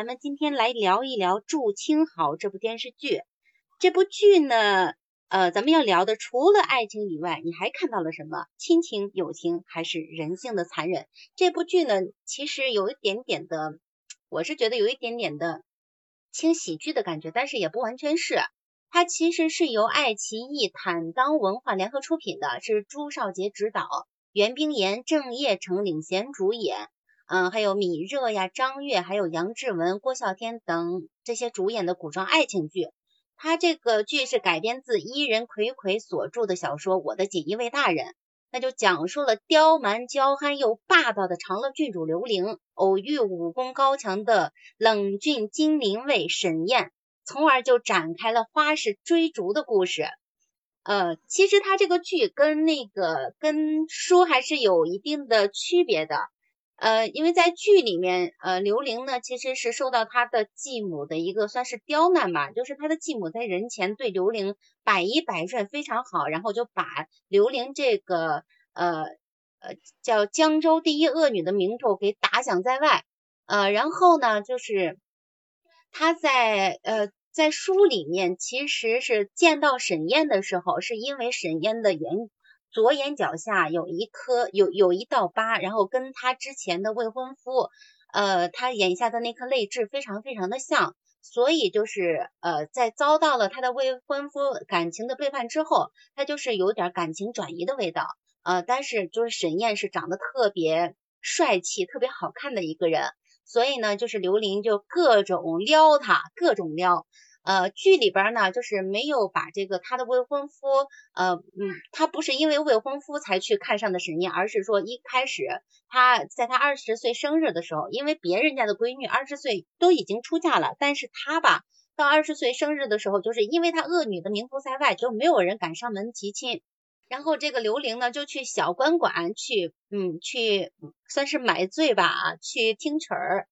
咱们今天来聊一聊《祝青好》这部电视剧。这部剧呢，呃，咱们要聊的除了爱情以外，你还看到了什么？亲情、友情，还是人性的残忍？这部剧呢，其实有一点点的，我是觉得有一点点的轻喜剧的感觉，但是也不完全是。它其实是由爱奇艺坦当文化联合出品的，是朱少杰执导，袁冰妍、郑业成领衔主演，嗯，还有米热呀、张越，还有杨志文、郭啸天等这些主演的古装爱情剧。它这个剧是改编自伊人葵葵所著的小说《我的锦衣卫大人》，那就讲述了刁蛮娇憨又霸道的长乐郡主刘玲偶遇武功高强的冷峻金陵卫沈燕。从而就展开了花式追逐的故事。呃，其实它这个剧跟那个跟书还是有一定的区别的。呃，因为在剧里面，呃，刘玲呢其实是受到她的继母的一个算是刁难吧，就是她的继母在人前对刘玲百依百顺，非常好，然后就把刘玲这个呃呃叫江州第一恶女的名头给打响在外。呃，然后呢，就是她在呃。在书里面，其实是见到沈燕的时候，是因为沈燕的眼左眼角下有一颗有有一道疤，然后跟他之前的未婚夫，呃，他眼下的那颗泪痣非常非常的像，所以就是呃，在遭到了他的未婚夫感情的背叛之后，他就是有点感情转移的味道，呃，但是就是沈燕是长得特别帅气、特别好看的一个人。所以呢，就是刘玲就各种撩他，各种撩。呃，剧里边呢，就是没有把这个他的未婚夫，呃，嗯，他不是因为未婚夫才去看上的沈念，而是说一开始他在他二十岁生日的时候，因为别人家的闺女二十岁都已经出嫁了，但是他吧，到二十岁生日的时候，就是因为他恶女的名头在外，就没有人敢上门提亲。然后这个刘玲呢，就去小官馆去，嗯，去算是买醉吧，去听曲儿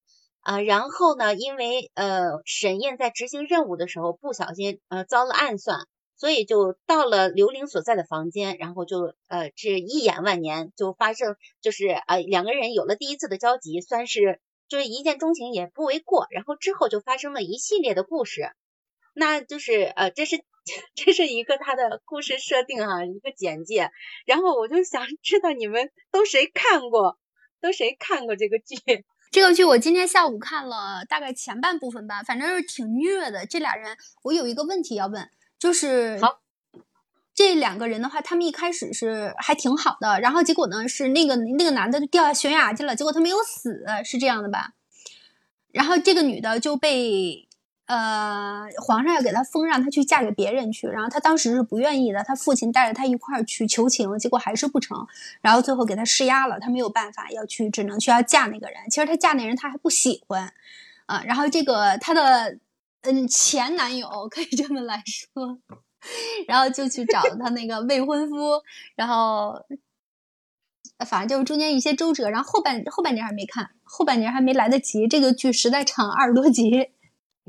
啊。然后呢，因为呃沈燕在执行任务的时候不小心呃遭了暗算，所以就到了刘玲所在的房间，然后就呃这一眼万年就发生，就是呃两个人有了第一次的交集，算是就是一见钟情也不为过。然后之后就发生了一系列的故事，那就是呃这是。这是一个他的故事设定哈，一个简介。然后我就想知道你们都谁看过，都谁看过这个剧？这个剧我今天下午看了大概前半部分吧，反正是挺虐的。这俩人，我有一个问题要问，就是好，这两个人的话，他们一开始是还挺好的，然后结果呢是那个那个男的掉下悬崖去了，结果他没有死，是这样的吧？然后这个女的就被。呃，皇上要给她封，让她去嫁给别人去，然后她当时是不愿意的。她父亲带着她一块儿去求情，结果还是不成，然后最后给她施压了，她没有办法要去，只能去要嫁那个人。其实她嫁那人她还不喜欢，啊，然后这个她的嗯前男友可以这么来说，然后就去找她那个未婚夫，然后反正就是中间一些周折，然后后半后半截还没看，后半截还没来得及，这个剧实在长，二十多集。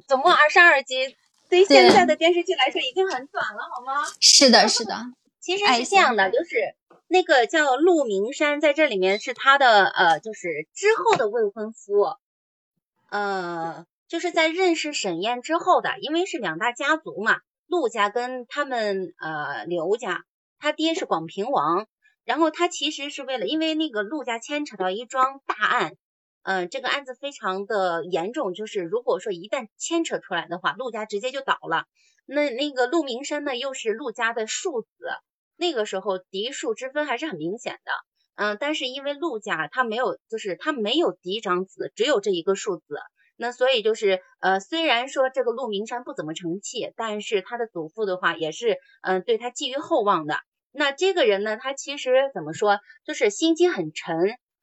总共二十二集，对于现在的电视剧来说已经很短了，好吗？是的，是的。其实是这样的，就是那个叫陆明山，在这里面是他的呃，就是之后的未婚夫，呃，就是在认识沈燕之后的，因为是两大家族嘛，陆家跟他们呃刘家，他爹是广平王，然后他其实是为了，因为那个陆家牵扯到一桩大案。嗯，这个案子非常的严重，就是如果说一旦牵扯出来的话，陆家直接就倒了。那那个陆明山呢，又是陆家的庶子，那个时候嫡庶之分还是很明显的。嗯，但是因为陆家他没有，就是他没有嫡长子，只有这一个庶子，那所以就是呃，虽然说这个陆明山不怎么成器，但是他的祖父的话也是嗯对他寄予厚望的。那这个人呢，他其实怎么说，就是心机很沉。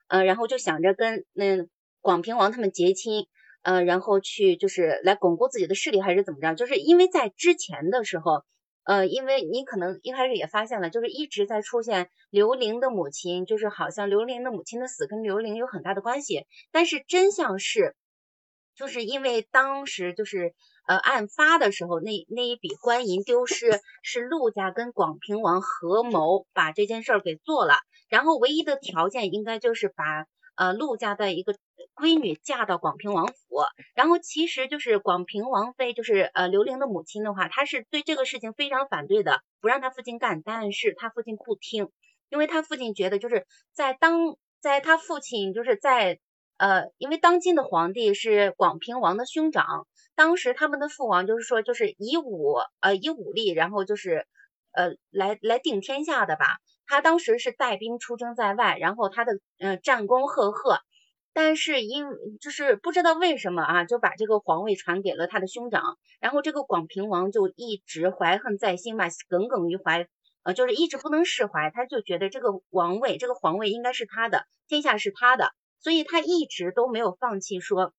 呃，然后就想着跟那广平王他们结亲，呃，然后去就是来巩固自己的势力，还是怎么着？就是因为在之前的时候，呃，因为你可能一开始也发现了，就是一直在出现刘玲的母亲，就是好像刘玲的母亲的死跟刘玲有很大的关系，但是真相是，就是因为当时就是呃案发的时候，那那一笔官银丢失是陆家跟广平王合谋把这件事儿给做了。然后唯一的条件应该就是把呃陆家的一个闺女嫁到广平王府，然后其实就是广平王妃，就是呃刘玲的母亲的话，她是对这个事情非常反对的，不让她父亲干，但是她父亲不听，因为他父亲觉得就是在当在他父亲就是在呃，因为当今的皇帝是广平王的兄长，当时他们的父王就是说就是以武呃以武力，然后就是呃来来定天下的吧。他当时是带兵出征在外，然后他的呃战功赫赫，但是因就是不知道为什么啊，就把这个皇位传给了他的兄长，然后这个广平王就一直怀恨在心吧，耿耿于怀，呃，就是一直不能释怀，他就觉得这个王位这个皇位应该是他的，天下是他的，所以他一直都没有放弃说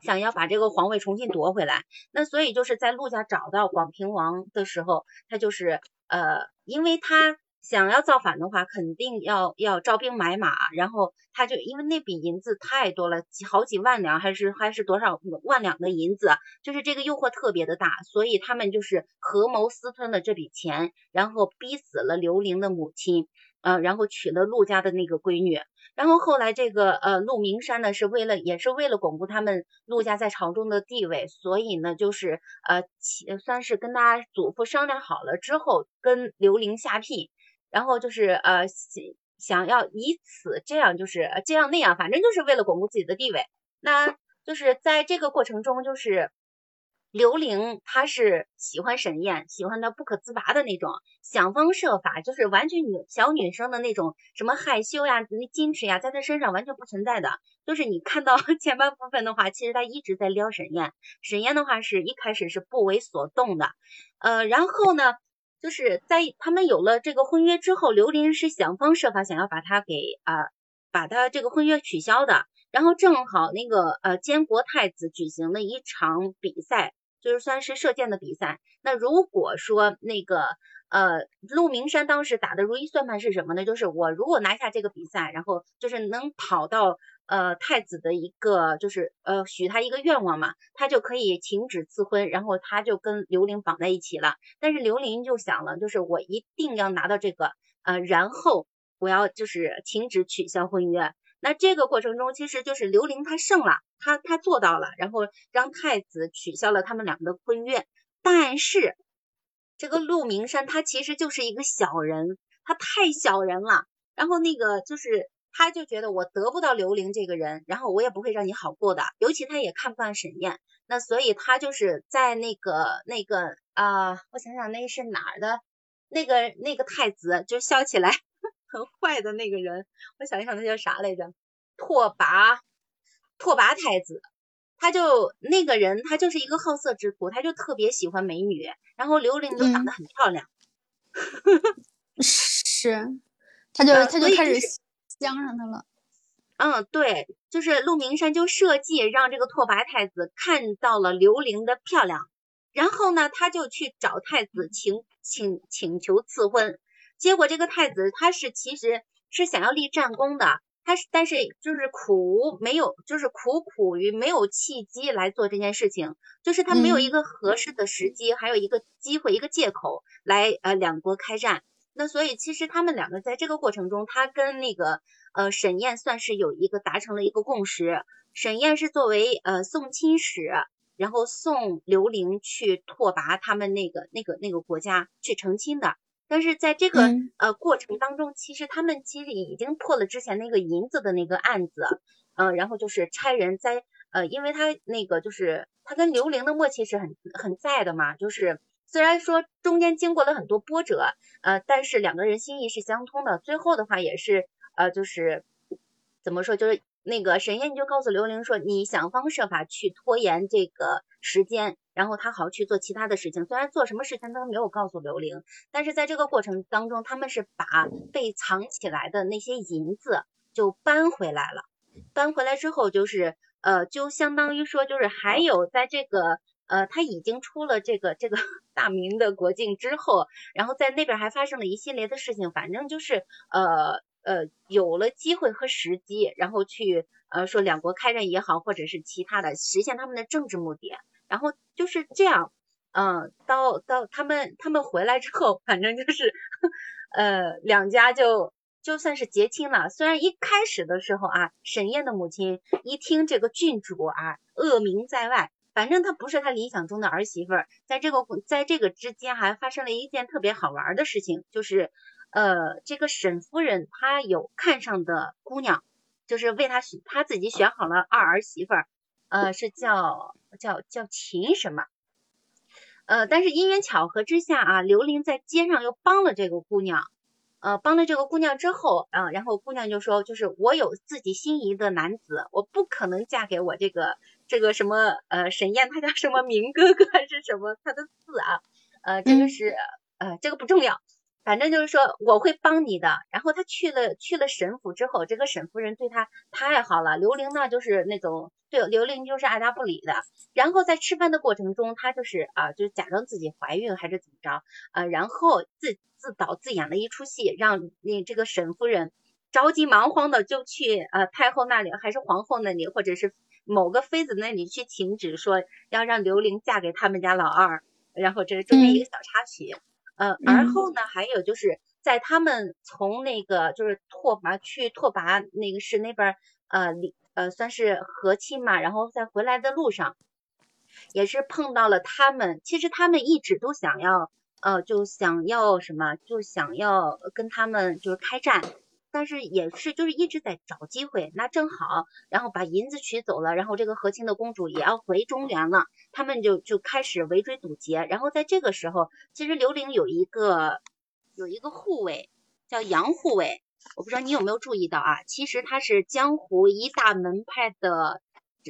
想要把这个皇位重新夺回来。那所以就是在陆家找到广平王的时候，他就是呃，因为他。想要造反的话，肯定要要招兵买马，然后他就因为那笔银子太多了，几好几万两，还是还是多少万两的银子，就是这个诱惑特别的大，所以他们就是合谋私吞了这笔钱，然后逼死了刘玲的母亲。呃，然后娶了陆家的那个闺女，然后后来这个呃陆明山呢，是为了也是为了巩固他们陆家在朝中的地位，所以呢，就是呃算是跟他祖父商量好了之后，跟刘玲下聘，然后就是呃想要以此这样就是这样那样，反正就是为了巩固自己的地位，那就是在这个过程中就是。刘玲她是喜欢沈燕，喜欢的不可自拔的那种，想方设法，就是完全女小女生的那种什么害羞呀、那矜持呀，在她身上完全不存在的。就是你看到 前半部分的话，其实她一直在撩沈燕，沈燕的话是一开始是不为所动的。呃，然后呢，就是在他们有了这个婚约之后，刘林是想方设法想要把他给啊，把他这个婚约取消的。然后正好那个呃监国太子举行了一场比赛。就是算是射箭的比赛。那如果说那个呃陆明山当时打的如意算盘是什么呢？就是我如果拿下这个比赛，然后就是能跑到呃太子的一个就是呃许他一个愿望嘛，他就可以停止赐婚，然后他就跟刘玲绑在一起了。但是刘玲就想了，就是我一定要拿到这个呃，然后我要就是停止取消婚约。那这个过程中，其实就是刘玲她胜了，她她做到了，然后让太子取消了他们两个的婚约。但是这个陆明山他其实就是一个小人，他太小人了。然后那个就是他就觉得我得不到刘玲这个人，然后我也不会让你好过的。尤其他也看不惯沈燕，那所以他就是在那个那个啊，我想想那是哪儿的，那个那个太子就笑起来。很坏的那个人，我想一想，那叫啥来着？拓跋，拓跋太子，他就那个人，他就是一个好色之徒，他就特别喜欢美女，然后刘玲就长得很漂亮，是，他就他就开始相上他了。嗯，对，就是陆明山就设计让这个拓跋太子看到了刘伶的漂亮，然后呢，他就去找太子请请请求赐婚。结果这个太子他是其实是想要立战功的，他是但是就是苦没有，就是苦苦于没有契机来做这件事情，就是他没有一个合适的时机，还有一个机会，一个借口来呃两国开战。那所以其实他们两个在这个过程中，他跟那个呃沈燕算是有一个达成了一个共识。沈燕是作为呃送亲使，然后送刘玲去拓跋他们那个那个那个国家去成亲的。但是在这个呃过程当中，其实他们其实已经破了之前那个银子的那个案子，嗯，然后就是差人在呃，因为他那个就是他跟刘玲的默契是很很在的嘛，就是虽然说中间经过了很多波折，呃，但是两个人心意是相通的，最后的话也是呃，就是怎么说，就是那个沈燕就告诉刘玲说，你想方设法去拖延这个时间。然后他好去做其他的事情，虽然做什么事情都没有告诉刘玲，但是在这个过程当中，他们是把被藏起来的那些银子就搬回来了。搬回来之后，就是呃，就相当于说，就是还有在这个呃，他已经出了这个这个 大明的国境之后，然后在那边还发生了一系列的事情，反正就是呃呃，有了机会和时机，然后去呃说两国开战也好，或者是其他的实现他们的政治目的。然后就是这样，嗯，到到他们他们回来之后，反正就是，呃，两家就就算是结亲了。虽然一开始的时候啊，沈燕的母亲一听这个郡主啊恶名在外，反正她不是她理想中的儿媳妇儿。在这个在这个之间还发生了一件特别好玩的事情，就是呃，这个沈夫人她有看上的姑娘，就是为她选，她自己选好了二儿媳妇儿，呃，是叫叫叫秦什么？呃，但是因缘巧合之下啊，刘玲在街上又帮了这个姑娘，呃，帮了这个姑娘之后啊，然后姑娘就说，就是我有自己心仪的男子，我不可能嫁给我这个这个什么呃沈燕，他叫什么明哥哥还是什么他的字啊？呃，这个是呃这个不重要。反正就是说我会帮你的，然后他去了去了沈府之后，这个沈夫人对他太好了。刘玲呢就是那种对刘玲就是爱答不理的。然后在吃饭的过程中，他就是啊，就是假装自己怀孕还是怎么着啊，然后自自导自演了一出戏，让那这个沈夫人着急忙慌的就去呃太后那里，还是皇后那里，或者是某个妃子那里去请旨，说要让刘玲嫁给他们家老二。然后这是中间一个小插曲。呃，而后呢，还有就是在他们从那个就是拓跋去拓跋那个是那边呃里呃算是和亲嘛，然后在回来的路上，也是碰到了他们。其实他们一直都想要呃就想要什么，就想要跟他们就是开战。但是也是就是一直在找机会，那正好，然后把银子取走了，然后这个和亲的公主也要回中原了，他们就就开始围追堵截。然后在这个时候，其实刘玲有一个有一个护卫叫杨护卫，我不知道你有没有注意到啊？其实他是江湖一大门派的，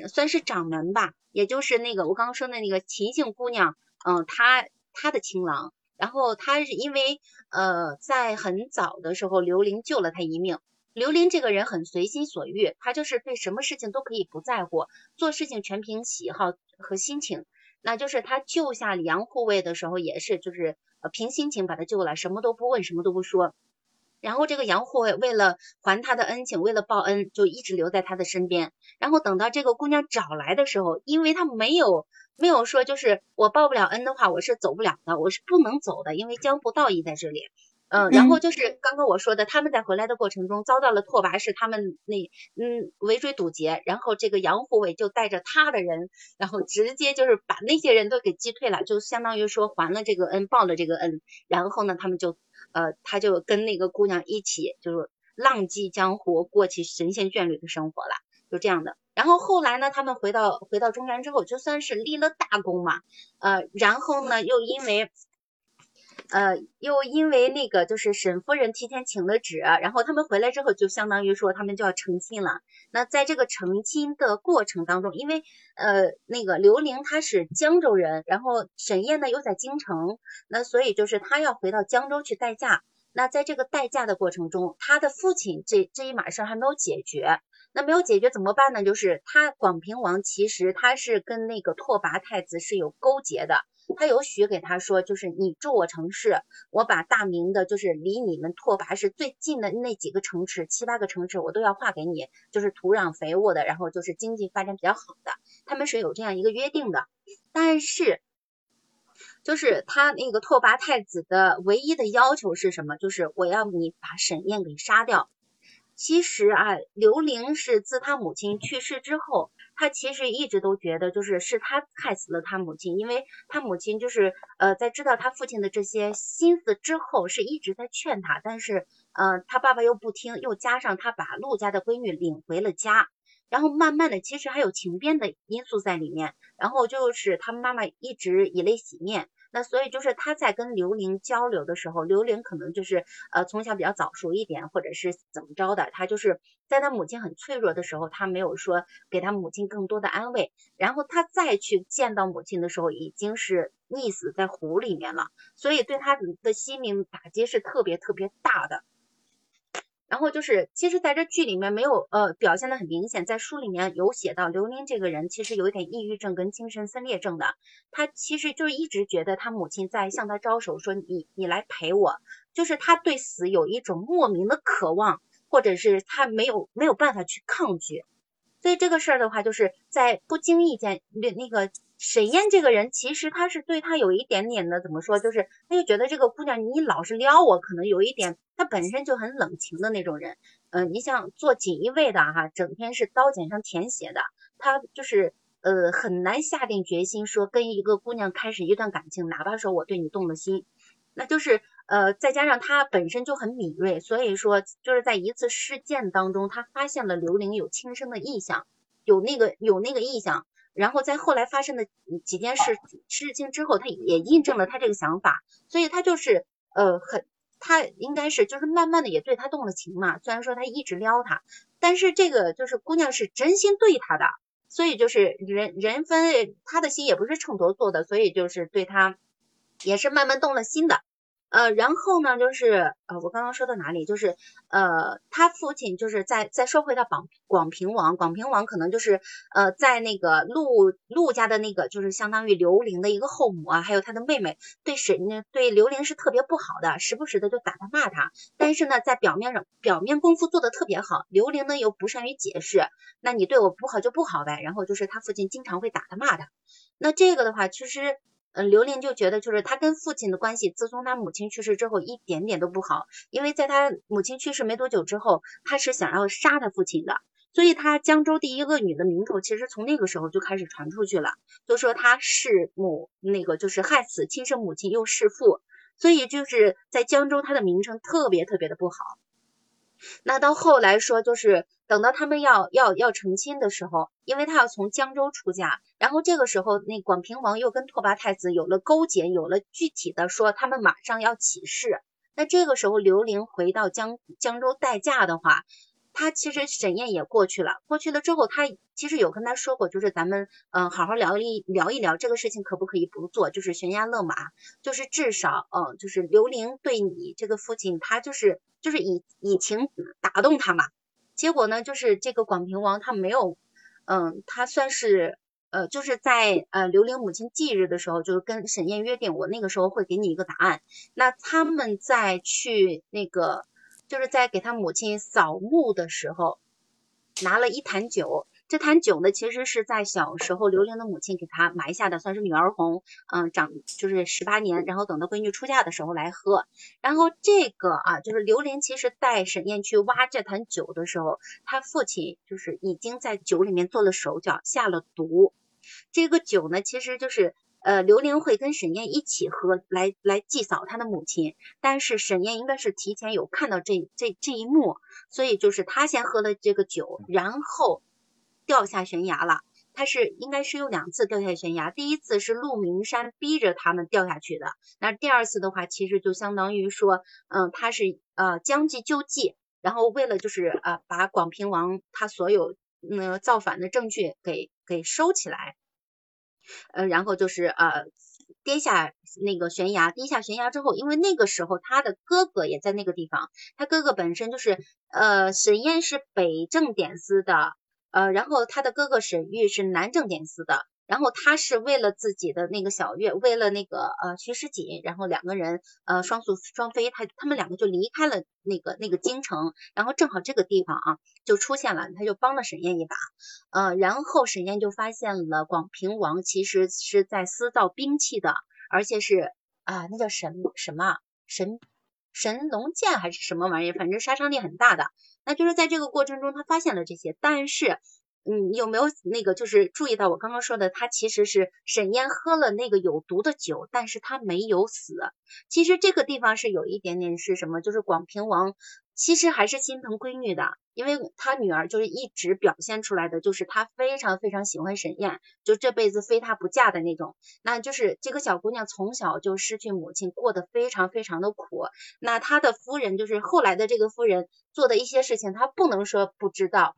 算是掌门吧，也就是那个我刚刚说的那个秦姓姑娘，嗯，她她的情郎。然后他是因为呃，在很早的时候，刘玲救了他一命。刘玲这个人很随心所欲，他就是对什么事情都可以不在乎，做事情全凭喜好和心情。那就是他救下杨护卫的时候，也是就是呃凭心情把他救了，什么都不问，什么都不说。然后这个杨护卫为了还他的恩情，为了报恩，就一直留在他的身边。然后等到这个姑娘找来的时候，因为他没有。没有说，就是我报不了恩的话，我是走不了的，我是不能走的，因为江湖道义在这里。嗯，然后就是刚刚我说的，他们在回来的过程中遭到了拓跋氏他们那嗯围追堵截，然后这个杨护卫就带着他的人，然后直接就是把那些人都给击退了，就相当于说还了这个恩，报了这个恩。然后呢，他们就呃，他就跟那个姑娘一起就是浪迹江湖，过起神仙眷侣的生活了，就这样的。然后后来呢，他们回到回到中原之后，就算是立了大功嘛，呃，然后呢，又因为，呃，又因为那个就是沈夫人提前请了旨，然后他们回来之后，就相当于说他们就要成亲了。那在这个成亲的过程当中，因为呃那个刘玲她是江州人，然后沈燕呢又在京城，那所以就是她要回到江州去待嫁。那在这个待嫁的过程中，他的父亲这这一码事还没有解决。那没有解决怎么办呢？就是他广平王其实他是跟那个拓跋太子是有勾结的，他有许给他说，就是你住我城市，我把大明的，就是离你们拓跋是最近的那几个城池，七八个城池我都要划给你，就是土壤肥沃的，然后就是经济发展比较好的，他们是有这样一个约定的。但是，就是他那个拓跋太子的唯一的要求是什么？就是我要你把沈燕给杀掉。其实啊，刘玲是自他母亲去世之后，他其实一直都觉得就是是他害死了他母亲，因为他母亲就是呃在知道他父亲的这些心思之后，是一直在劝他，但是呃他爸爸又不听，又加上他把陆家的闺女领回了家，然后慢慢的其实还有情变的因素在里面，然后就是他妈妈一直以泪洗面。那所以就是他在跟刘玲交流的时候，刘玲可能就是呃从小比较早熟一点，或者是怎么着的，他就是在他母亲很脆弱的时候，他没有说给他母亲更多的安慰，然后他再去见到母亲的时候，已经是溺死在湖里面了，所以对他的心灵打击是特别特别大的。然后就是，其实在这剧里面没有呃表现的很明显，在书里面有写到刘玲这个人其实有一点抑郁症跟精神分裂症的，他其实就一直觉得他母亲在向他招手说你你来陪我，就是他对死有一种莫名的渴望，或者是他没有没有办法去抗拒，所以这个事儿的话，就是在不经意间那那个沈燕这个人，其实他是对他有一点点的怎么说，就是他就觉得这个姑娘你老是撩我，可能有一点，他本身就很冷情的那种人。嗯，你像做锦衣卫的哈，整天是刀尖上舔血的，他就是呃很难下定决心说跟一个姑娘开始一段感情，哪怕说我对你动了心，那就是呃再加上他本身就很敏锐，所以说就是在一次事件当中，他发现了刘玲有轻生的意向，有那个有那个意向。然后在后来发生的几件事事情之后，他也印证了他这个想法，所以他就是呃很，他应该是就是慢慢的也对他动了情嘛。虽然说他一直撩他，但是这个就是姑娘是真心对他的，所以就是人人分他的心也不是秤砣做的，所以就是对他也是慢慢动了心的。呃，然后呢，就是呃，我刚刚说到哪里？就是呃，他父亲就是在再说回到广广平王，广平王可能就是呃，在那个陆陆家的那个，就是相当于刘玲的一个后母啊，还有他的妹妹，对沈对刘玲是特别不好的，时不时的就打他骂他。但是呢，在表面上表面功夫做的特别好，刘玲呢又不善于解释，那你对我不好就不好呗。然后就是他父亲经常会打他骂他。那这个的话，其实。嗯，刘玲就觉得，就是他跟父亲的关系，自从他母亲去世之后，一点点都不好。因为在他母亲去世没多久之后，他是想要杀他父亲的，所以他江州第一恶女的名头，其实从那个时候就开始传出去了，就说他弑母，那个就是害死亲生母亲又弑父，所以就是在江州他的名声特别特别的不好。那到后来说，就是等到他们要要要成亲的时候，因为他要从江州出嫁，然后这个时候那广平王又跟拓跋太子有了勾结，有了具体的说他们马上要起事。那这个时候刘玲回到江江州待嫁的话。他其实沈燕也过去了，过去了之后，他其实有跟他说过，就是咱们嗯好好聊一聊一聊这个事情可不可以不做，就是悬崖勒马，就是至少嗯就是刘玲对你这个父亲，他就是就是以以情打动他嘛。结果呢，就是这个广平王他没有嗯，他算是呃就是在呃刘玲母亲忌日的时候，就是跟沈燕约定，我那个时候会给你一个答案。那他们再去那个。就是在给他母亲扫墓的时候，拿了一坛酒。这坛酒呢，其实是在小时候刘玲的母亲给他埋下的，算是女儿红。嗯，长就是十八年，然后等到闺女出嫁的时候来喝。然后这个啊，就是刘玲其实带沈燕去挖这坛酒的时候，他父亲就是已经在酒里面做了手脚，下了毒。这个酒呢，其实就是。呃，刘玲会跟沈燕一起喝，来来祭扫他的母亲。但是沈燕应该是提前有看到这这这一幕，所以就是他先喝了这个酒，然后掉下悬崖了。他是应该是有两次掉下悬崖，第一次是陆明山逼着他们掉下去的，那第二次的话，其实就相当于说，嗯，他是呃将计就计，然后为了就是呃把广平王他所有嗯造反的证据给给收起来。呃，然后就是呃，跌下那个悬崖，跌下悬崖之后，因为那个时候他的哥哥也在那个地方，他哥哥本身就是呃，沈燕是北正点司的，呃，然后他的哥哥沈玉是南正点司的。然后他是为了自己的那个小月，为了那个呃徐世锦，然后两个人呃双宿双飞，他他们两个就离开了那个那个京城，然后正好这个地方啊就出现了，他就帮了沈燕一把，呃，然后沈燕就发现了广平王其实是在私造兵器的，而且是啊那叫神什么？神神龙剑还是什么玩意儿，反正杀伤力很大的，那就是在这个过程中他发现了这些，但是。嗯，有没有那个就是注意到我刚刚说的，他其实是沈燕喝了那个有毒的酒，但是他没有死。其实这个地方是有一点点是什么，就是广平王其实还是心疼闺女的，因为他女儿就是一直表现出来的就是他非常非常喜欢沈燕，就这辈子非她不嫁的那种。那就是这个小姑娘从小就失去母亲，过得非常非常的苦。那他的夫人就是后来的这个夫人做的一些事情，他不能说不知道。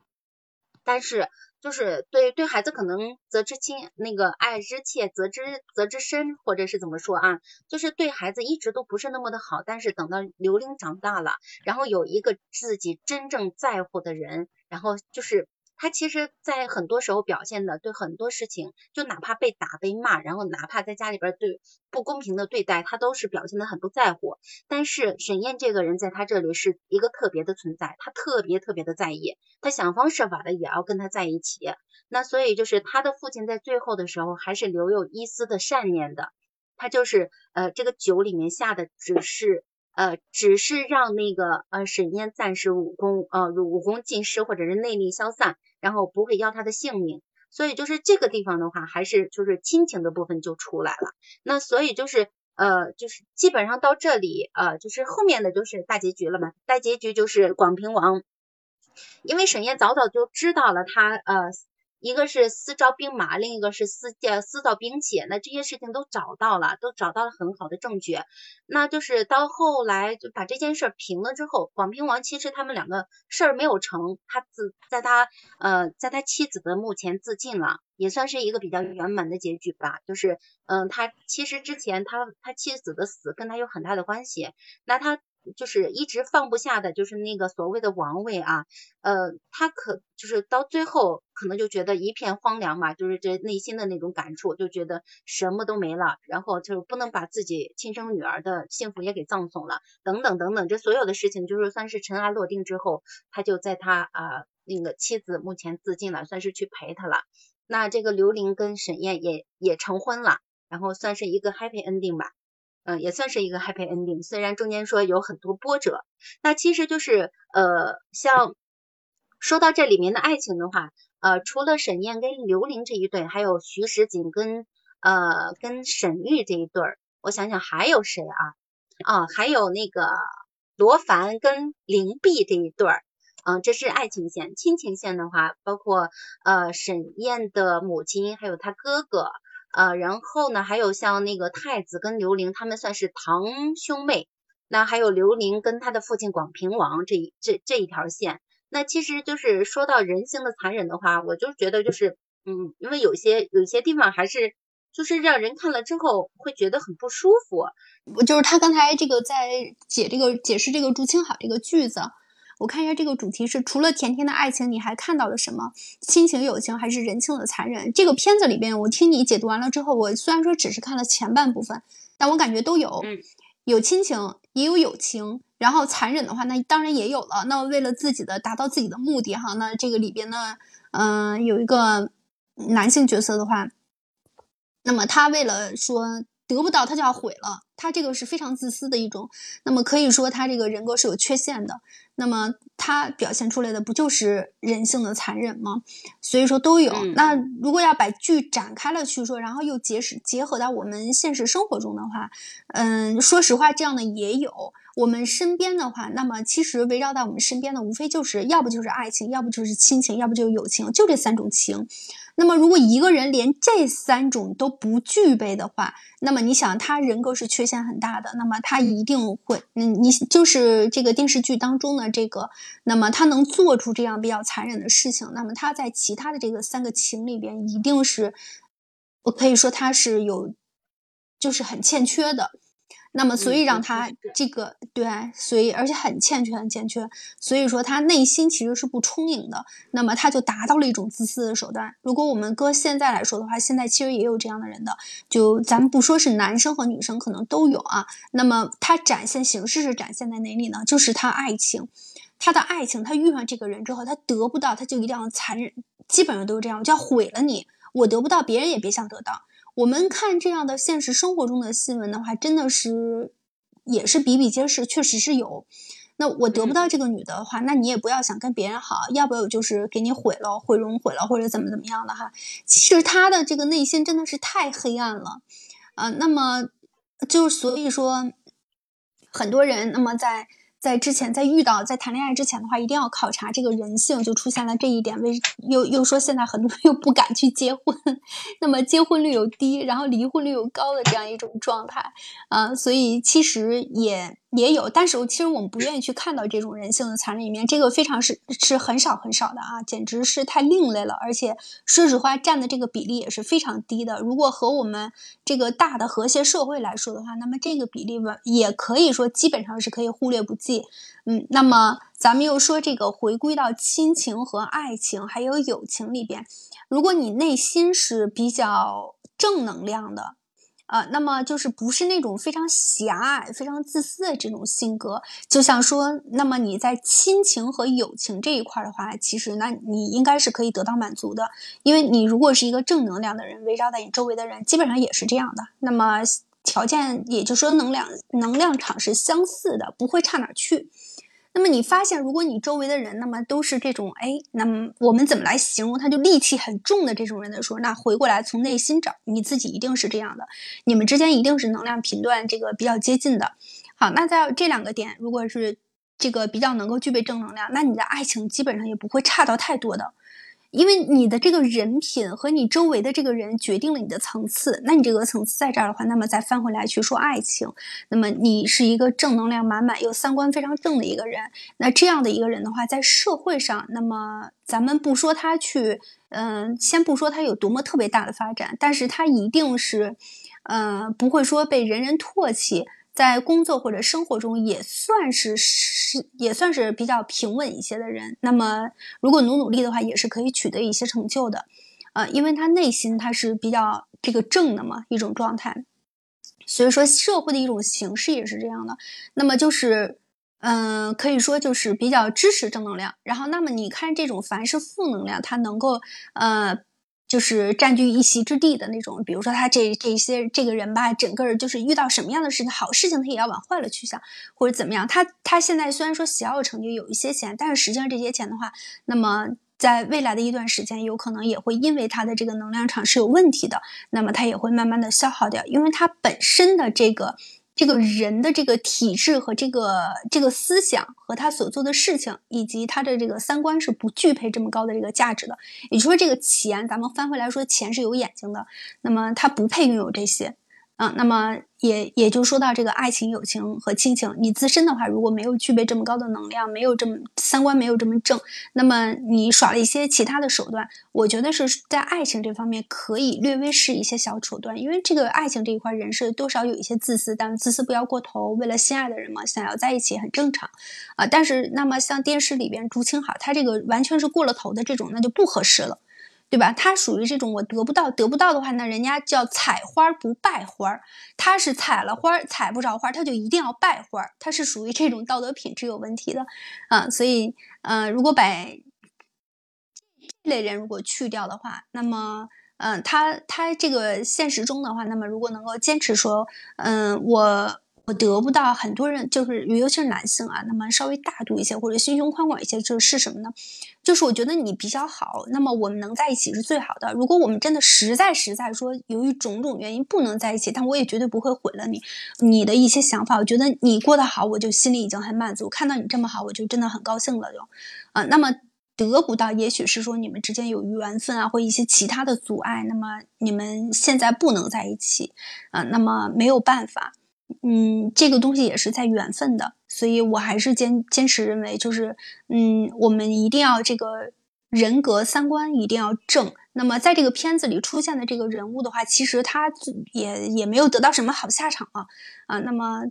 但是，就是对对孩子可能责之亲，那个爱之切，责之责之深，或者是怎么说啊？就是对孩子一直都不是那么的好。但是等到刘玲长大了，然后有一个自己真正在乎的人，然后就是。他其实，在很多时候表现的对很多事情，就哪怕被打被骂，然后哪怕在家里边对不公平的对待，他都是表现的很不在乎。但是沈燕这个人在他这里是一个特别的存在，他特别特别的在意，他想方设法的也要跟他在一起。那所以就是他的父亲在最后的时候还是留有一丝的善念的，他就是呃这个酒里面下的只是。呃，只是让那个呃沈燕暂时武功呃武功尽失或者是内力消散，然后不会要他的性命。所以就是这个地方的话，还是就是亲情的部分就出来了。那所以就是呃就是基本上到这里呃就是后面的就是大结局了嘛。大结局就是广平王，因为沈燕早早就知道了他呃。一个是私招兵马，另一个是私呃私造兵器，那这些事情都找到了，都找到了很好的证据。那就是到后来就把这件事平了之后，广平王其实他们两个事儿没有成，他自在他呃在他妻子的墓前自尽了，也算是一个比较圆满的结局吧。就是嗯，他其实之前他他妻子的死跟他有很大的关系，那他。就是一直放不下的，就是那个所谓的王位啊，呃，他可就是到最后可能就觉得一片荒凉嘛，就是这内心的那种感触，就觉得什么都没了，然后就不能把自己亲生女儿的幸福也给葬送了，等等等等，这所有的事情就是算是尘埃落定之后，他就在他啊那个妻子目前自尽了，算是去陪他了。那这个刘玲跟沈燕也也成婚了，然后算是一个 happy ending 吧。嗯，也算是一个 happy ending，虽然中间说有很多波折，那其实就是呃，像说到这里面的爱情的话，呃，除了沈燕跟刘玲这一对，还有徐时锦跟呃跟沈玉这一对儿，我想想还有谁啊？啊，还有那个罗凡跟灵璧这一对儿，嗯，这是爱情线。亲情线的话，包括呃沈燕的母亲，还有他哥哥。呃，然后呢，还有像那个太子跟刘玲，他们算是堂兄妹。那还有刘玲跟他的父亲广平王这一这这一条线。那其实就是说到人性的残忍的话，我就觉得就是，嗯，因为有些有些地方还是就是让人看了之后会觉得很不舒服。就是他刚才这个在解这个解释这个“祝清好”这个句子。我看一下这个主题是除了甜甜的爱情，你还看到了什么？亲情、友情还是人性的残忍？这个片子里边，我听你解读完了之后，我虽然说只是看了前半部分，但我感觉都有，有亲情，也有友情，然后残忍的话，那当然也有了。那为了自己的达到自己的目的，哈，那这个里边呢，嗯，有一个男性角色的话，那么他为了说。得不到他就要毁了，他这个是非常自私的一种。那么可以说他这个人格是有缺陷的。那么他表现出来的不就是人性的残忍吗？所以说都有。那如果要把剧展开了去说，然后又结实结合到我们现实生活中的话，嗯，说实话这样的也有。我们身边的话，那么其实围绕在我们身边的无非就是要不就是爱情，要不就是亲情，要不就是友情，就这三种情。那么，如果一个人连这三种都不具备的话，那么你想，他人格是缺陷很大的。那么他一定会，嗯，你就是这个电视剧当中的这个，那么他能做出这样比较残忍的事情，那么他在其他的这个三个情里边，一定是，我可以说他是有，就是很欠缺的。那么，所以让他这个对，所以而且很欠缺，很欠缺，所以说他内心其实是不充盈的。那么他就达到了一种自私的手段。如果我们搁现在来说的话，现在其实也有这样的人的，就咱们不说是男生和女生，可能都有啊。那么他展现形式是展现在哪里呢？就是他爱情，他的爱情，他遇上这个人之后，他得不到，他就一定要残忍，基本上都是这样，就要毁了你。我得不到，别人也别想得到。我们看这样的现实生活中的新闻的话，真的是也是比比皆是，确实是有。那我得不到这个女的话，那你也不要想跟别人好，要不就是给你毁了、毁容、毁了，或者怎么怎么样的哈。其实他的这个内心真的是太黑暗了啊。那么就所以说，很多人那么在。在之前，在遇到在谈恋爱之前的话，一定要考察这个人性，就出现了这一点。为又又说现在很多人又不敢去结婚，那么结婚率又低，然后离婚率又高的这样一种状态啊，所以其实也也有，但是其实我们不愿意去看到这种人性的残忍一面，这个非常是是很少很少的啊，简直是太另类了。而且说实话，占的这个比例也是非常低的。如果和我们这个大的和谐社会来说的话，那么这个比例吧，也可以说基本上是可以忽略不计。嗯，那么咱们又说这个回归到亲情和爱情还有友情里边，如果你内心是比较正能量的。啊，那么就是不是那种非常狭隘、非常自私的这种性格，就像说，那么你在亲情和友情这一块的话，其实那你应该是可以得到满足的，因为你如果是一个正能量的人，围绕在你周围的人基本上也是这样的，那么条件也就说能量能量场是相似的，不会差哪去。那么你发现，如果你周围的人，那么都是这种，哎，那么我们怎么来形容他就戾气很重的这种人的时候，那回过来从内心找，你自己一定是这样的，你们之间一定是能量频段这个比较接近的。好，那在这两个点，如果是这个比较能够具备正能量，那你的爱情基本上也不会差到太多的。因为你的这个人品和你周围的这个人决定了你的层次，那你这个层次在这儿的话，那么再翻回来去说爱情，那么你是一个正能量满满又三观非常正的一个人，那这样的一个人的话，在社会上，那么咱们不说他去，嗯，先不说他有多么特别大的发展，但是他一定是，嗯，不会说被人人唾弃。在工作或者生活中也算是是也算是比较平稳一些的人。那么，如果努努力的话，也是可以取得一些成就的。呃，因为他内心他是比较这个正的嘛一种状态，所以说社会的一种形式也是这样的。那么就是，嗯，可以说就是比较支持正能量。然后，那么你看这种凡是负能量，它能够呃。就是占据一席之地的那种，比如说他这这些这个人吧，整个人就是遇到什么样的事情，好事情他也要往坏了去想，或者怎么样。他他现在虽然说小有成就，有一些钱，但是实际上这些钱的话，那么在未来的一段时间，有可能也会因为他的这个能量场是有问题的，那么他也会慢慢的消耗掉，因为他本身的这个。这个人的这个体质和这个这个思想和他所做的事情，以及他的这个三观是不具备这么高的这个价值的。也就是说，这个钱，咱们翻回来说，钱是有眼睛的，那么他不配拥有这些。啊，那么也也就说到这个爱情、友情和亲情，你自身的话，如果没有具备这么高的能量，没有这么三观没有这么正，那么你耍了一些其他的手段，我觉得是在爱情这方面可以略微是一些小手段，因为这个爱情这一块人是多少有一些自私，但是自私不要过头，为了心爱的人嘛，想要在一起很正常啊。但是那么像电视里边朱青好，他这个完全是过了头的这种，那就不合适了。对吧？他属于这种我得不到，得不到的话，那人家叫采花不败花他是采了花采不着花他就一定要败花他是属于这种道德品质有问题的，啊，所以，呃，如果把这类人如果去掉的话，那么，嗯，他他这个现实中的话，那么如果能够坚持说，嗯，我。我得不到很多人，就是尤其是男性啊，那么稍微大度一些或者心胸宽广一些，就是什么呢？就是我觉得你比较好，那么我们能在一起是最好的。如果我们真的实在实在说，由于种种原因不能在一起，但我也绝对不会毁了你，你的一些想法。我觉得你过得好，我就心里已经很满足。看到你这么好，我就真的很高兴了。就，啊，那么得不到，也许是说你们之间有缘分啊，或一些其他的阻碍，那么你们现在不能在一起，啊，那么没有办法。嗯，这个东西也是在缘分的，所以我还是坚坚持认为，就是嗯，我们一定要这个人格三观一定要正。那么在这个片子里出现的这个人物的话，其实他也也没有得到什么好下场啊啊。那么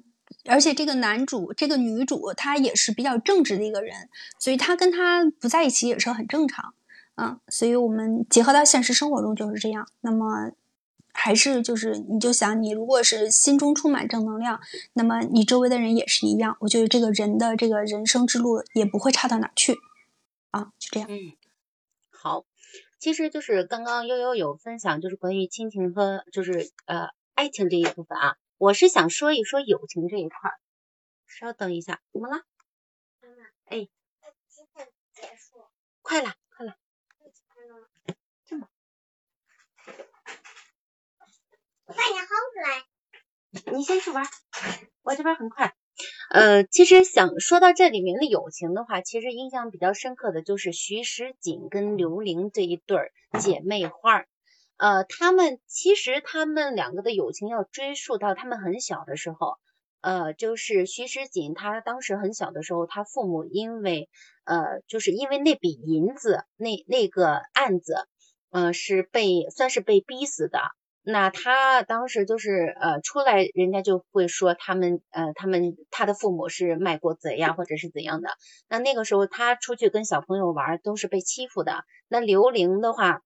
而且这个男主这个女主她也是比较正直的一个人，所以他跟他不在一起也是很正常。嗯，所以我们结合到现实生活中就是这样。那么。还是就是，你就想，你如果是心中充满正能量，那么你周围的人也是一样。我觉得这个人的这个人生之路也不会差到哪去，啊，就这样。嗯，好，其实就是刚刚悠悠有分享，就是关于亲情和就是呃爱情这一部分啊，我是想说一说友情这一块儿。稍等一下，怎么了？妈妈，哎，结束，快了。快点薅出来！你先去玩，我这边很快。呃，其实想说到这里面的友情的话，其实印象比较深刻的就是徐诗锦跟刘玲这一对姐妹花。呃，她们其实她们两个的友情要追溯到她们很小的时候。呃，就是徐时锦他当时很小的时候，他父母因为呃，就是因为那笔银子，那那个案子，嗯，是被算是被逼死的。那他当时就是呃出来，人家就会说他们呃他们他的父母是卖国贼呀，或者是怎样的。那那个时候他出去跟小朋友玩都是被欺负的。那刘玲的话，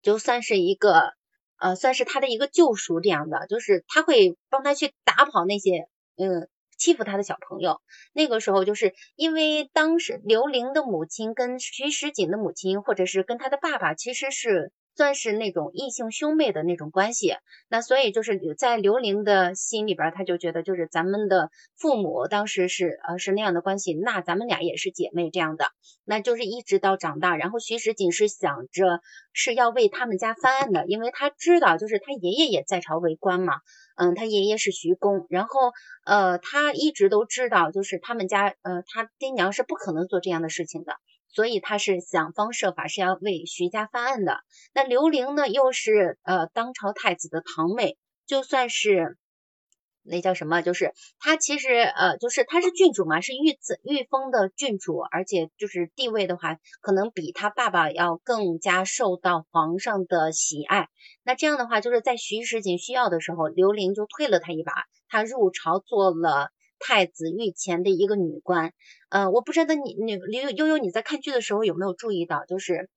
就算是一个呃算是他的一个救赎这样的，就是他会帮他去打跑那些嗯欺负他的小朋友。那个时候就是因为当时刘玲的母亲跟徐时锦的母亲，或者是跟他的爸爸，其实是。算是那种异性兄妹的那种关系，那所以就是在刘玲的心里边，他就觉得就是咱们的父母当时是呃是那样的关系，那咱们俩也是姐妹这样的，那就是一直到长大，然后徐时锦是想着是要为他们家翻案的，因为他知道就是他爷爷也在朝为官嘛，嗯，他爷爷是徐公，然后呃他一直都知道就是他们家呃他爹娘是不可能做这样的事情的。所以他是想方设法是要为徐家翻案的。那刘玲呢，又是呃当朝太子的堂妹，就算是那叫什么，就是他其实呃就是他是郡主嘛，是御赐御封的郡主，而且就是地位的话，可能比他爸爸要更加受到皇上的喜爱。那这样的话，就是在徐时锦需要的时候，刘玲就推了他一把，他入朝做了。太子御前的一个女官，呃，我不知道你你悠悠悠你在看剧的时候有没有注意到，就是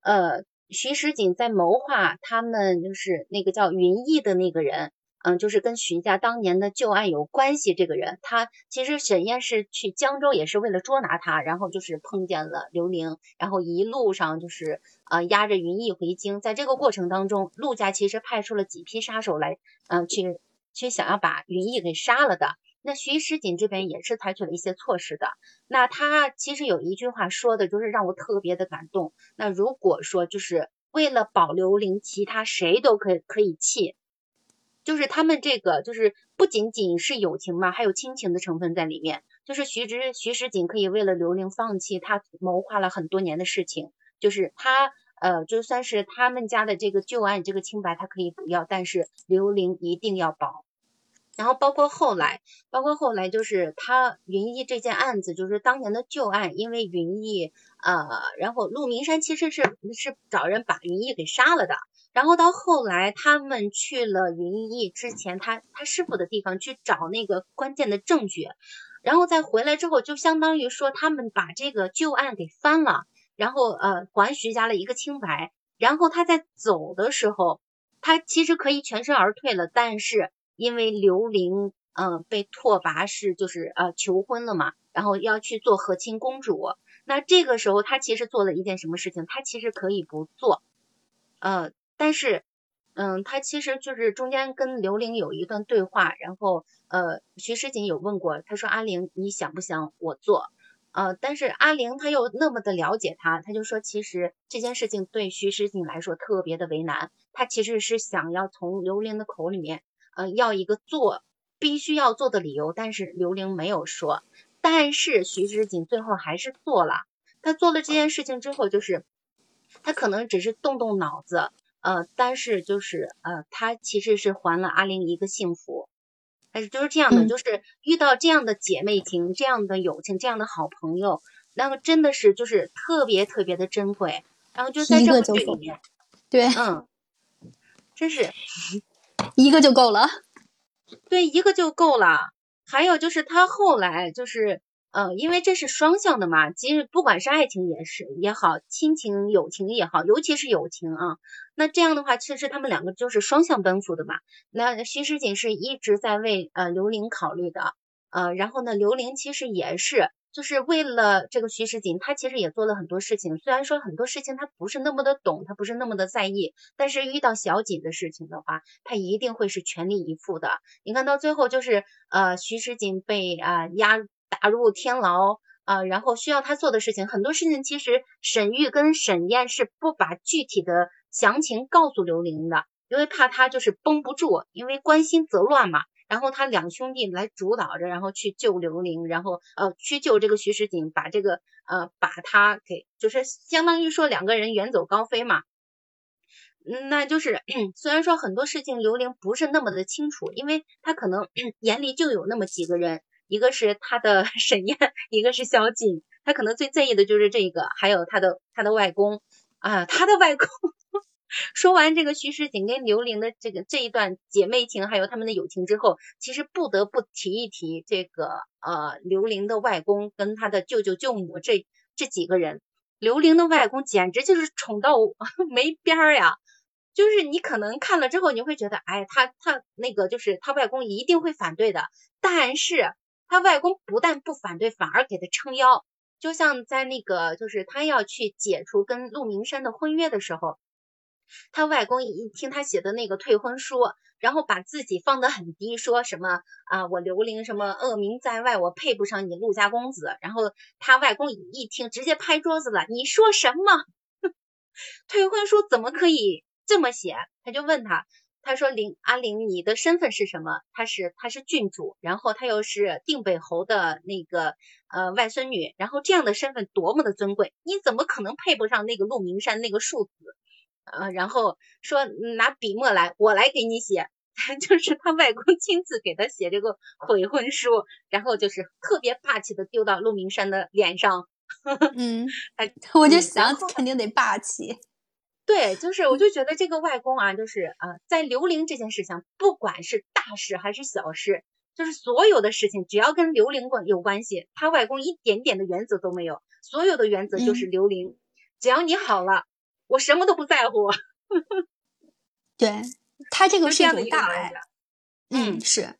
呃徐时锦在谋划他们就是那个叫云逸的那个人，嗯，就是跟徐家当年的旧案有关系这个人，他其实沈燕是去江州也是为了捉拿他，然后就是碰见了刘玲，然后一路上就是呃押着云逸回京，在这个过程当中，陆家其实派出了几批杀手来，嗯，去去想要把云逸给杀了的。那徐时锦这边也是采取了一些措施的。那他其实有一句话说的，就是让我特别的感动。那如果说就是为了保刘玲，其他谁都可以可以弃，就是他们这个就是不仅仅是友情嘛，还有亲情的成分在里面。就是徐之徐时锦可以为了刘玲放弃他谋划了很多年的事情，就是他呃就算是他们家的这个旧案这个清白他可以不要，但是刘玲一定要保。然后包括后来，包括后来就是他云逸这件案子，就是当年的旧案，因为云逸呃，然后陆明山其实是是找人把云逸给杀了的。然后到后来他们去了云逸之前他他师傅的地方去找那个关键的证据，然后再回来之后，就相当于说他们把这个旧案给翻了，然后呃还徐家了一个清白。然后他在走的时候，他其实可以全身而退了，但是。因为刘玲，嗯，被拓跋氏就是呃求婚了嘛，然后要去做和亲公主。那这个时候，他其实做了一件什么事情？他其实可以不做，呃，但是，嗯，他其实就是中间跟刘玲有一段对话，然后，呃，徐世锦有问过，他说阿玲，你想不想我做？呃，但是阿玲他又那么的了解他，他就说，其实这件事情对徐世锦来说特别的为难，他其实是想要从刘玲的口里面。呃，要一个做必须要做的理由，但是刘玲没有说，但是徐志锦最后还是做了。他做了这件事情之后，就是他可能只是动动脑子，呃，但是就是呃，他其实是还了阿玲一个幸福。但是就是这样的，就是遇到这样的姐妹情、这样的友情、这样的好朋友，那么真的是就是特别特别的珍贵。然后就在这个剧里面，对，嗯，真是。一个就够了，对，一个就够了。还有就是他后来就是，呃，因为这是双向的嘛，其实不管是爱情也是也好，亲情友情也好，尤其是友情啊，那这样的话，其实他们两个就是双向奔赴的嘛。那徐世锦是一直在为呃刘玲考虑的，呃，然后呢，刘玲其实也是。就是为了这个徐世锦，他其实也做了很多事情。虽然说很多事情他不是那么的懂，他不是那么的在意，但是遇到小锦的事情的话，他一定会是全力以赴的。你看到最后就是呃徐世锦被啊押打入天牢啊，然后需要他做的事情，很多事情其实沈玉跟沈燕是不把具体的详情告诉刘玲的，因为怕他就是绷不住，因为关心则乱嘛。然后他两兄弟来主导着，然后去救刘玲，然后呃去救这个徐世锦，把这个呃把他给就是相当于说两个人远走高飞嘛。那就是 虽然说很多事情刘玲不是那么的清楚，因为她可能 眼里就有那么几个人，一个是她的 沈燕，一个是小锦，她可能最在意的就是这个，还有她的她的外公啊，她的外公。说完这个徐世锦跟刘玲的这个这一段姐妹情，还有他们的友情之后，其实不得不提一提这个呃刘玲的外公跟他的舅舅舅母这这几个人。刘玲的外公简直就是宠到 没边儿呀！就是你可能看了之后，你会觉得，哎，他他那个就是他外公一定会反对的。但是他外公不但不反对，反而给他撑腰。就像在那个就是他要去解除跟陆明山的婚约的时候，他外公一听他写的那个退婚书，然后把自己放得很低，说什么啊，我刘玲什么恶名在外，我配不上你陆家公子。然后他外公一听，直接拍桌子了，你说什么？退婚书怎么可以？这么写，他就问他，他说林阿玲，你的身份是什么？他是他是郡主，然后他又是定北侯的那个呃外孙女，然后这样的身份多么的尊贵，你怎么可能配不上那个陆明山那个庶子？呃，然后说拿笔墨来，我来给你写，就是他外公亲自给他写这个悔婚书，然后就是特别霸气的丢到陆明山的脸上。嗯，我就想肯定得霸气。对，就是我就觉得这个外公啊，就是啊，在刘玲这件事情，不管是大事还是小事，就是所有的事情只要跟刘玲关有关系，他外公一点点的原则都没有，所有的原则就是刘玲，只要你好了，我什么都不在乎。对他这个是一种大爱，嗯，是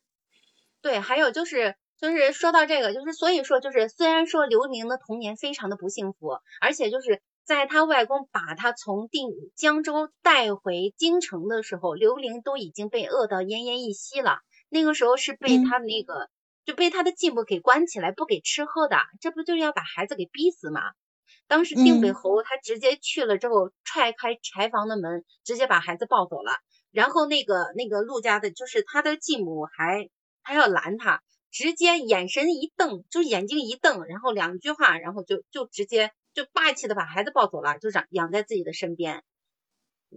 对，还有就是就是说到这个，就是所以说就是虽然说刘玲的童年非常的不幸福，而且就是。在他外公把他从定江州带回京城的时候，刘玲都已经被饿到奄奄一息了。那个时候是被他那个就被他的继母给关起来，不给吃喝的，这不就是要把孩子给逼死吗？当时定北侯他直接去了之后，踹开柴房的门，直接把孩子抱走了。然后那个那个陆家的，就是他的继母还还要拦他，直接眼神一瞪，就眼睛一瞪，然后两句话，然后就就直接。就霸气的把孩子抱走了，就养养在自己的身边。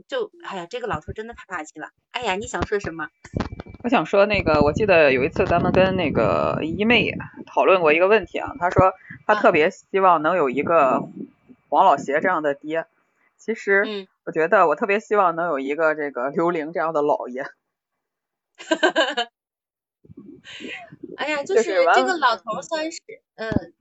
就哎呀，这个老头真的太霸气了。哎呀，你想说什么？我想说那个，我记得有一次咱们跟那个一妹讨论过一个问题啊，她说她特别希望能有一个黄老邪这样的爹。其实我觉得我特别希望能有一个这个刘玲这样的老爷。哎呀，就是这个老头算是嗯。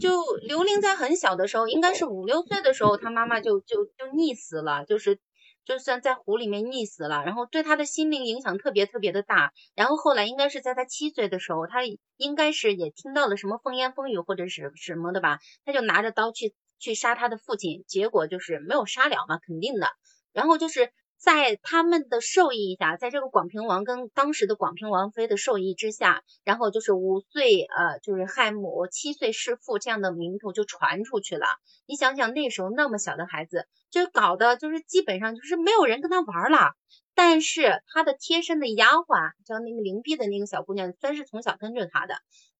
就刘玲在很小的时候，应该是五六岁的时候，他妈妈就就就溺死了，就是就算在湖里面溺死了，然后对他的心灵影响特别特别的大。然后后来应该是在他七岁的时候，他应该是也听到了什么风言风语或者是什么的吧，他就拿着刀去去杀他的父亲，结果就是没有杀了嘛，肯定的。然后就是。在他们的授意下，在这个广平王跟当时的广平王妃的授意之下，然后就是五岁呃就是害母，七岁弑父这样的名头就传出去了。你想想那时候那么小的孩子，就搞得就是基本上就是没有人跟他玩了。但是他的贴身的丫鬟叫那个灵璧的那个小姑娘，算是从小跟着他的，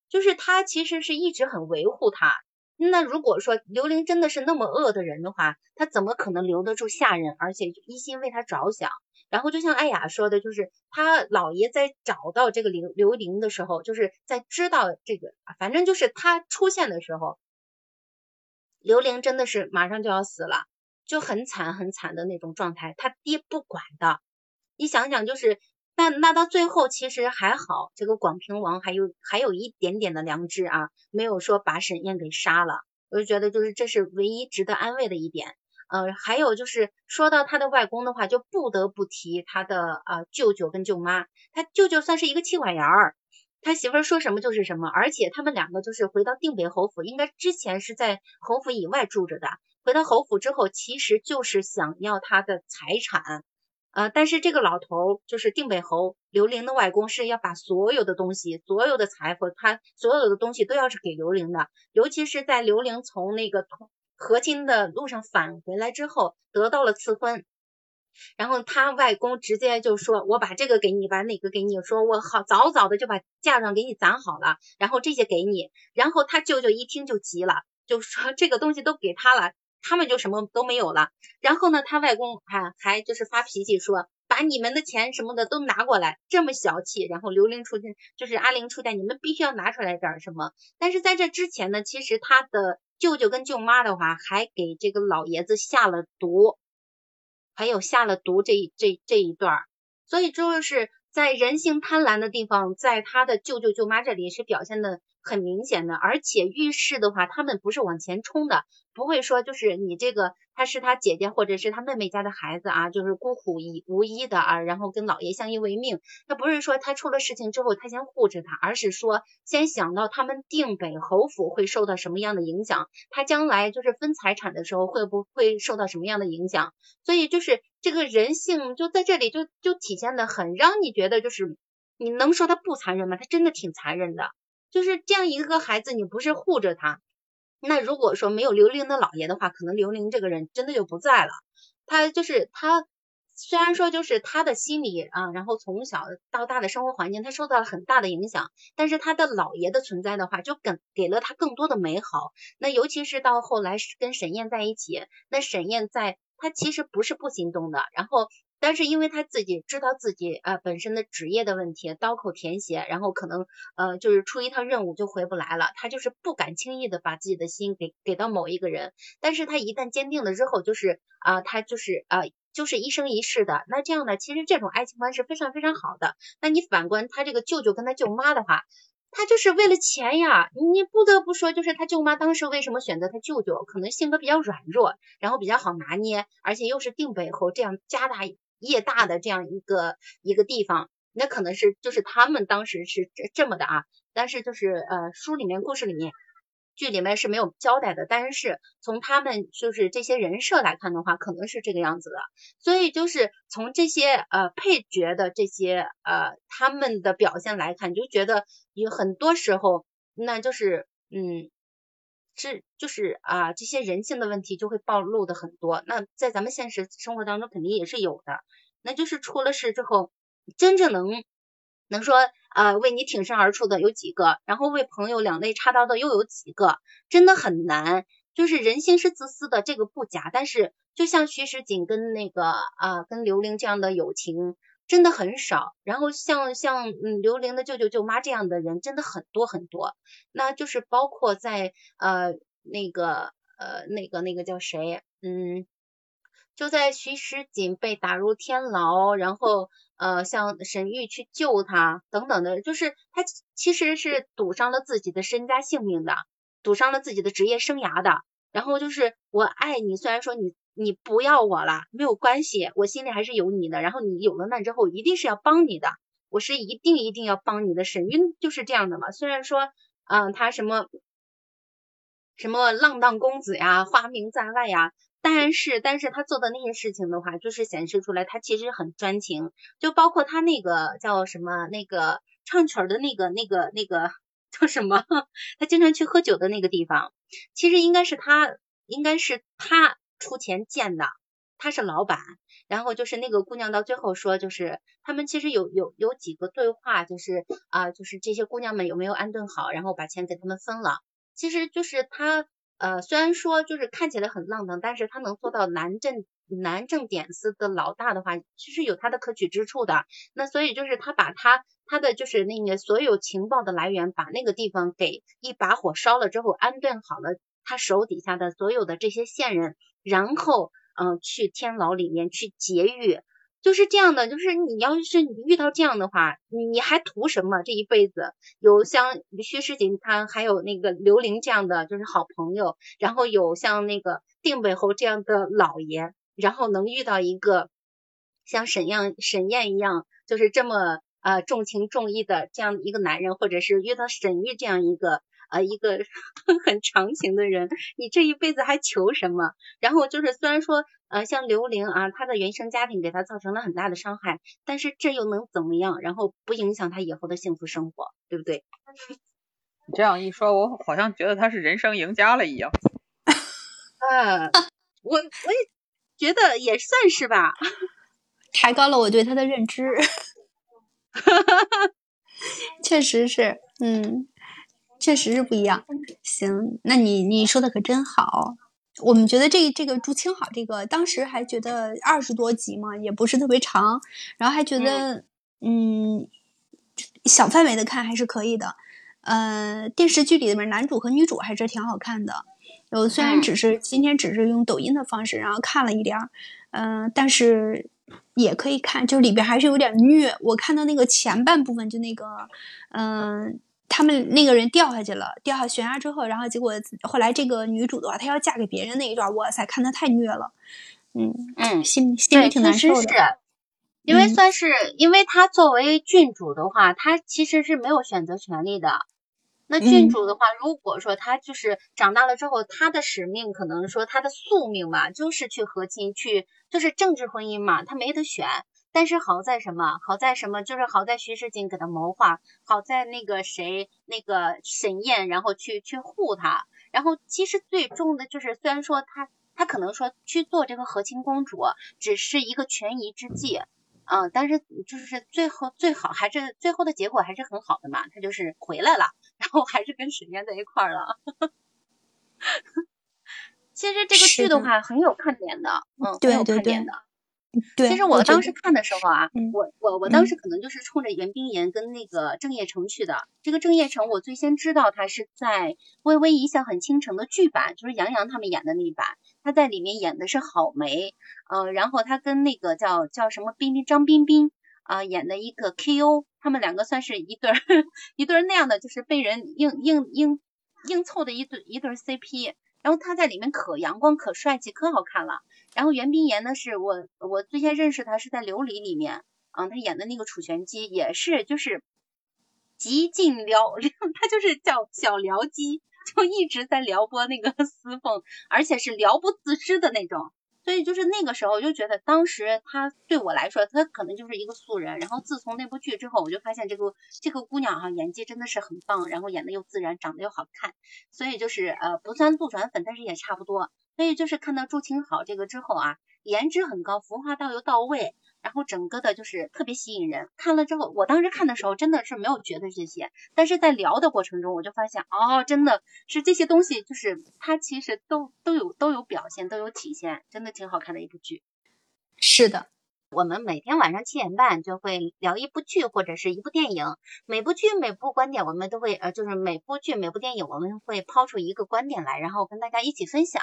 就是他其实是一直很维护他。那如果说刘玲真的是那么恶的人的话，他怎么可能留得住下人，而且一心为他着想？然后就像艾雅说的，就是他姥爷在找到这个刘刘玲的时候，就是在知道这个，反正就是他出现的时候，刘玲真的是马上就要死了，就很惨很惨的那种状态，他爹不管的。你想想，就是。那那到最后其实还好，这个广平王还有还有一点点的良知啊，没有说把沈燕给杀了。我就觉得就是这是唯一值得安慰的一点。呃，还有就是说到他的外公的话，就不得不提他的呃舅舅跟舅妈。他舅舅算是一个气管炎儿，他媳妇儿说什么就是什么，而且他们两个就是回到定北侯府，应该之前是在侯府以外住着的，回到侯府之后，其实就是想要他的财产。呃，但是这个老头就是定北侯刘玲的外公，是要把所有的东西、所有的财富，他所有的东西都要是给刘玲的。尤其是在刘玲从那个和亲的路上返回来之后，得到了赐婚，然后他外公直接就说：“我把这个给你，把哪个给你？说我好早早的就把嫁妆给你攒好了，然后这些给你。”然后他舅舅一听就急了，就说：“这个东西都给他了。”他们就什么都没有了。然后呢，他外公还还就是发脾气说，把你们的钱什么的都拿过来，这么小气。然后刘玲出现，就是阿玲出现，你们必须要拿出来点什么。但是在这之前呢，其实他的舅舅跟舅妈的话，还给这个老爷子下了毒，还有下了毒这这这一段所以就是在人性贪婪的地方，在他的舅舅舅妈这里是表现的。很明显的，而且遇事的话，他们不是往前冲的，不会说就是你这个他是他姐姐或者是他妹妹家的孩子啊，就是孤苦一无依的啊，然后跟老爷相依为命。他不是说他出了事情之后他先护着他，而是说先想到他们定北侯府会受到什么样的影响，他将来就是分财产的时候会不会受到什么样的影响。所以就是这个人性就在这里就就体现的很让你觉得就是你能说他不残忍吗？他真的挺残忍的。就是这样一个孩子，你不是护着他，那如果说没有刘玲的姥爷的话，可能刘玲这个人真的就不在了。他就是他，虽然说就是他的心理啊，然后从小到大的生活环境，他受到了很大的影响，但是他的姥爷的存在的话，就给给了他更多的美好。那尤其是到后来跟沈燕在一起，那沈燕在，他其实不是不心动的，然后。但是因为他自己知道自己呃本身的职业的问题，刀口舔血，然后可能呃就是出一趟任务就回不来了，他就是不敢轻易的把自己的心给给到某一个人。但是他一旦坚定了之后，就是啊他就是啊就是一生一世的。那这样呢，其实这种爱情观是非常非常好的。那你反观他这个舅舅跟他舅妈的话，他就是为了钱呀。你不得不说，就是他舅妈当时为什么选择他舅舅，可能性格比较软弱，然后比较好拿捏，而且又是定北侯这样家大。业大的这样一个一个地方，那可能是就是他们当时是这这么的啊，但是就是呃书里面故事里面剧里面是没有交代的，但是从他们就是这些人设来看的话，可能是这个样子的，所以就是从这些呃配角的这些呃他们的表现来看，就觉得有很多时候那就是嗯。是，就是啊，这些人性的问题就会暴露的很多。那在咱们现实生活当中肯定也是有的。那就是出了事之后，真正能能说啊为你挺身而出的有几个，然后为朋友两肋插刀的又有几个，真的很难。就是人性是自私的，这个不假。但是就像徐世锦跟那个啊跟刘玲这样的友情。真的很少，然后像像嗯刘玲的舅舅舅妈这样的人真的很多很多，那就是包括在呃那个呃那个那个叫谁嗯就在徐时锦被打入天牢，然后呃像沈玉去救他等等的，就是他其实是赌上了自己的身家性命的，赌上了自己的职业生涯的，然后就是我爱你，虽然说你。你不要我了，没有关系，我心里还是有你的。然后你有了难之后，一定是要帮你的，我是一定一定要帮你的。沈晕就是这样的嘛。虽然说，嗯，他什么什么浪荡公子呀，花名在外呀，但是但是他做的那些事情的话，就是显示出来他其实很专情。就包括他那个叫什么那个唱曲儿的那个那个那个叫什么，他经常去喝酒的那个地方，其实应该是他，应该是他。出钱建的，他是老板，然后就是那个姑娘到最后说，就是他们其实有有有几个对话，就是啊，就是这些姑娘们有没有安顿好，然后把钱给他们分了。其实就是他呃，虽然说就是看起来很浪荡，但是他能做到南镇南正点司的老大的话，其实有他的可取之处的。那所以就是他把他他的就是那个所有情报的来源，把那个地方给一把火烧了之后，安顿好了他手底下的所有的这些线人。然后，嗯，去天牢里面去劫狱，就是这样的。就是你要是你遇到这样的话，你你还图什么？这一辈子有像薛世锦他，还有那个刘玲这样的就是好朋友，然后有像那个定北侯这样的老爷，然后能遇到一个像沈样沈燕一样，就是这么呃重情重义的这样一个男人，或者是遇到沈玉这样一个。啊，一个 很长情的人，你这一辈子还求什么？然后就是虽然说，呃，像刘玲啊，她的原生家庭给她造成了很大的伤害，但是这又能怎么样？然后不影响她以后的幸福生活，对不对？你这样一说，我好像觉得她是人生赢家了一样。啊，我我也觉得也算是吧，抬高了我对她的认知。确实是，嗯。确实是不一样。行，那你你说的可真好。我们觉得这这个朱青好这个，当时还觉得二十多集嘛，也不是特别长，然后还觉得嗯，小范围的看还是可以的。呃，电视剧里面男主和女主还是挺好看的。有虽然只是今天只是用抖音的方式，然后看了一点儿，嗯，但是也可以看，就里边还是有点虐。我看到那个前半部分，就那个嗯。他们那个人掉下去了，掉下悬崖之后，然后结果后来这个女主的话，她要嫁给别人那一段，哇塞，看的太虐了，嗯嗯，心心里挺难受的。因为算是，因为他作为郡主的话，他其实是没有选择权利的。那郡主的话，如果说他就是长大了之后，他的使命可能说他的宿命吧，就是去和亲，去就是政治婚姻嘛，他没得选。但是好在什么？好在什么？就是好在徐世锦给他谋划，好在那个谁，那个沈燕，然后去去护他。然后其实最终的就是，虽然说他他可能说去做这个和亲公主，只是一个权宜之计，嗯，但是就是最后最好还是最后的结果还是很好的嘛，他就是回来了，然后还是跟沈燕在一块儿了。其实这个剧的话很有看点的，嗯，很有看点的。其实我当时看的时候啊，我我我当时可能就是冲着袁冰妍跟那个郑业成去的。这个郑业成，我最先知道他是在《微微一笑很倾城》的剧版，就是杨洋他们演的那一版，他在里面演的是郝梅，呃，然后他跟那个叫叫什么冰冰张彬彬啊演的一个 K.O，他们两个算是一对儿 一对儿那样的，就是被人硬硬硬硬凑的一对一对 CP。然后他在里面可阳光可帅气可好看了。然后袁冰妍呢，是我我最先认识他是在《琉璃》里面，嗯，他演的那个楚玄机也是就是极尽撩，他就是叫小撩机，就一直在撩拨那个司凤，而且是撩不自知的那种。所以就是那个时候，我就觉得当时他对我来说，他可能就是一个素人。然后自从那部剧之后，我就发现这个这个姑娘哈，演技真的是很棒，然后演的又自然，长得又好看。所以就是呃，不算杜转粉，但是也差不多。所以就是看到祝清好这个之后啊，颜值很高，服化道又到位。然后整个的就是特别吸引人，看了之后，我当时看的时候真的是没有觉得这些，但是在聊的过程中，我就发现哦，真的是这些东西，就是它其实都都有都有表现，都有体现，真的挺好看的一部剧。是的。我们每天晚上七点半就会聊一部剧或者是一部电影，每部剧每部观点我们都会呃，就是每部剧每部电影我们会抛出一个观点来，然后跟大家一起分享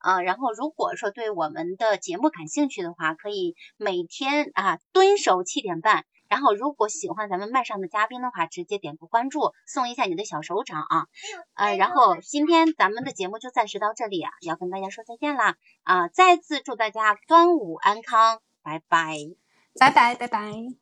啊。然后如果说对我们的节目感兴趣的话，可以每天啊蹲守七点半。然后如果喜欢咱们麦上的嘉宾的话，直接点个关注，送一下你的小手掌啊。呃，然后今天咱们的节目就暂时到这里啊，要跟大家说再见啦啊！再次祝大家端午安康。拜拜，拜拜，拜拜。